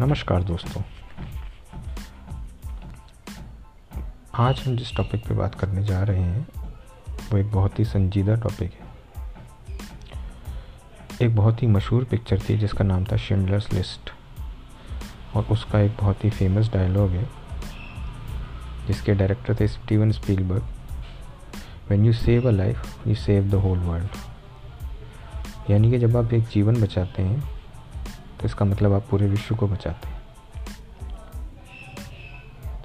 नमस्कार दोस्तों। आज हम जिस टॉपिक पे बात करने जा रहे हैं, वो एक बहुत ही संजीदा टॉपिक है। एक बहुत ही मशहूर पिक्चर थी जिसका नाम था शिमलर्स लिस्ट और उसका एक बहुत ही फ़ेमस डायलॉग है, जिसके डायरेक्टर थे Steven Spielberg when you save a life you save the whole world यानी कि जब आप एक जीवन बचाते हैं तो इसका मतलब आप पूरे विश्व को बचाते हैं।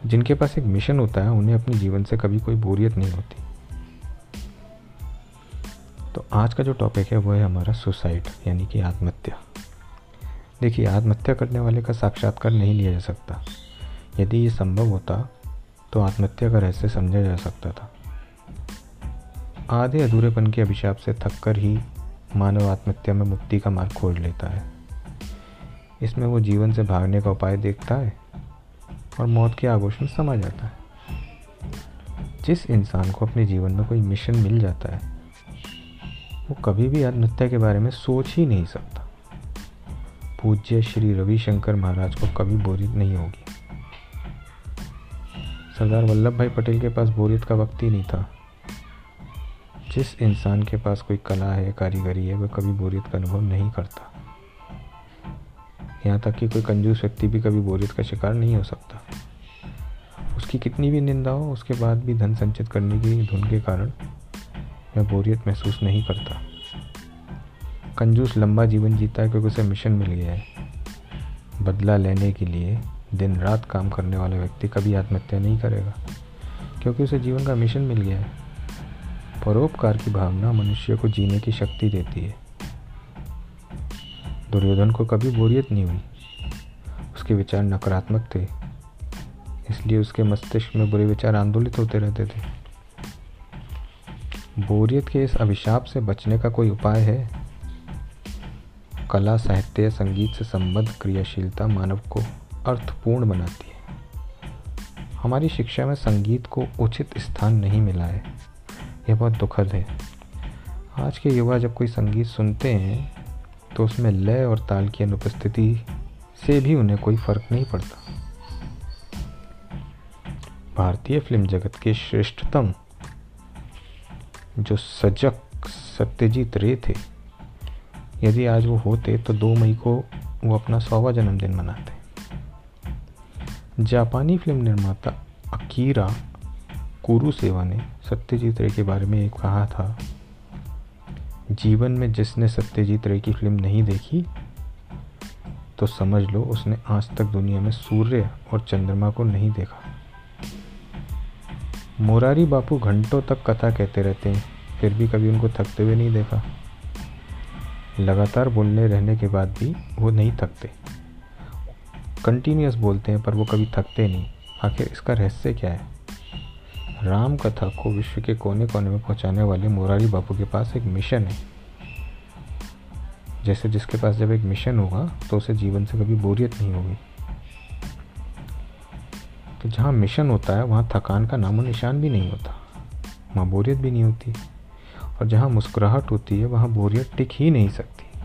जिनके पास एक मिशन होता है, उन्हें अपने जीवन से कभी कोई बोरियत नहीं होती। तो आज का जो टॉपिक है, वो है हमारा सुसाइड यानी कि आत्महत्या। देखिए, आत्महत्या करने वाले का साक्षात्कार नहीं लिया जा सकता। यदि ये संभव होता तो आत्महत्या का रहस्य समझा जा सकता था। आधे अधूरेपन के अभिशाप से थककर ही मानव आत्महत्या में मुक्ति का मार्ग खोज लेता है। इसमें वो जीवन से भागने का उपाय देखता है और मौत के आगोश में समा जाता है। जिस इंसान को अपने जीवन में कोई मिशन मिल जाता है, वो कभी भी आत्महत्या के बारे में सोच ही नहीं सकता। पूज्य श्री रविशंकर महाराज को कभी बोरियत नहीं होगी। सरदार वल्लभ भाई पटेल के पास बोरियत का वक्त ही नहीं था। जिस इंसान के पास कोई कला है, कारीगरी है, वह कभी बोरियत का अनुभव नहीं करता। यहाँ तक कि कोई कंजूस व्यक्ति भी कभी बोरियत का शिकार नहीं हो सकता। उसकी कितनी भी निंदा हो, उसके बाद भी धन संचित करने की धुन के कारण मैं बोरियत महसूस नहीं करता। कंजूस लंबा जीवन जीता है क्योंकि उसे मिशन मिल गया है। बदला लेने के लिए दिन रात काम करने वाला व्यक्ति कभी आत्महत्या नहीं करेगा, क्योंकि उसे जीवन का मिशन मिल गया है। परोपकार की भावना मनुष्य को जीने की शक्ति देती है। दुर्योधन को कभी बोरियत नहीं हुई। उसके विचार नकारात्मक थे। इसलिए उसके मस्तिष्क में बुरे विचार आंदोलित होते रहते थे। बोरियत के इस अभिशाप से बचने का कोई उपाय है? कला, साहित्य संगीत से संबद्ध क्रियाशीलता मानव को अर्थपूर्ण बनाती है। हमारी शिक्षा में संगीत को उचित स्थान नहीं मिला है। यह बहुत दुखद है। आज के युवा जब कोई संगीत सुनते हैं तो उसमें लय और ताल की अनुपस्थिति से भी उन्हें कोई फ़र्क नहीं पड़ता। भारतीय फ़िल्म जगत के श्रेष्ठतम, जो सजग सत्यजीत रे थे, यदि आज वो होते तो दो मई को वो अपना सौवा जन्मदिन मनाते। जापानी फ़िल्म निर्माता अकीरा कुरुसेवा ने सत्यजीत रे के बारे में एक कहा था जीवन में जिसने सत्यजीत रे की फ़िल्म नहीं देखी तो समझ लो उसने आज तक दुनिया में सूर्य और चंद्रमा को नहीं देखा। मोरारी बापू घंटों तक कथा कहते रहते हैं, फिर भी कभी उनको थकते हुए नहीं देखा। लगातार बोलने रहने के बाद भी वो नहीं थकते। कंटिन्यूस बोलते हैं, पर वो कभी थकते नहीं। आखिर इसका रहस्य क्या है? राम कथा को विश्व के कोने कोने में पहुँचाने वाले मोरारी बापू के पास एक मिशन है। जैसे जिसके पास जब एक मिशन होगा तो उसे जीवन से कभी बोरियत नहीं होगी। तो जहाँ मिशन होता है, वहाँ थकान का नामो निशान भी नहीं होता। वहाँ बोरियत भी नहीं होती। और जहाँ मुस्कुराहट होती है, वहाँ बोरियत टिक ही नहीं सकती।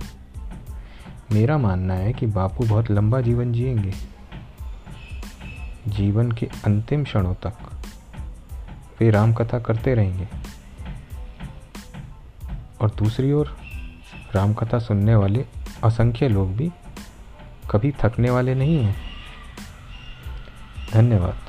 मेरा मानना है कि बापू बहुत लंबा जीवन जिएँगे। जीवन के अंतिम क्षणों तक। वे राम कथा करते रहेंगे। और दूसरी ओर राम कथा सुनने वाले असंख्य लोग भी कभी थकने वाले नहीं हैं। धन्यवाद।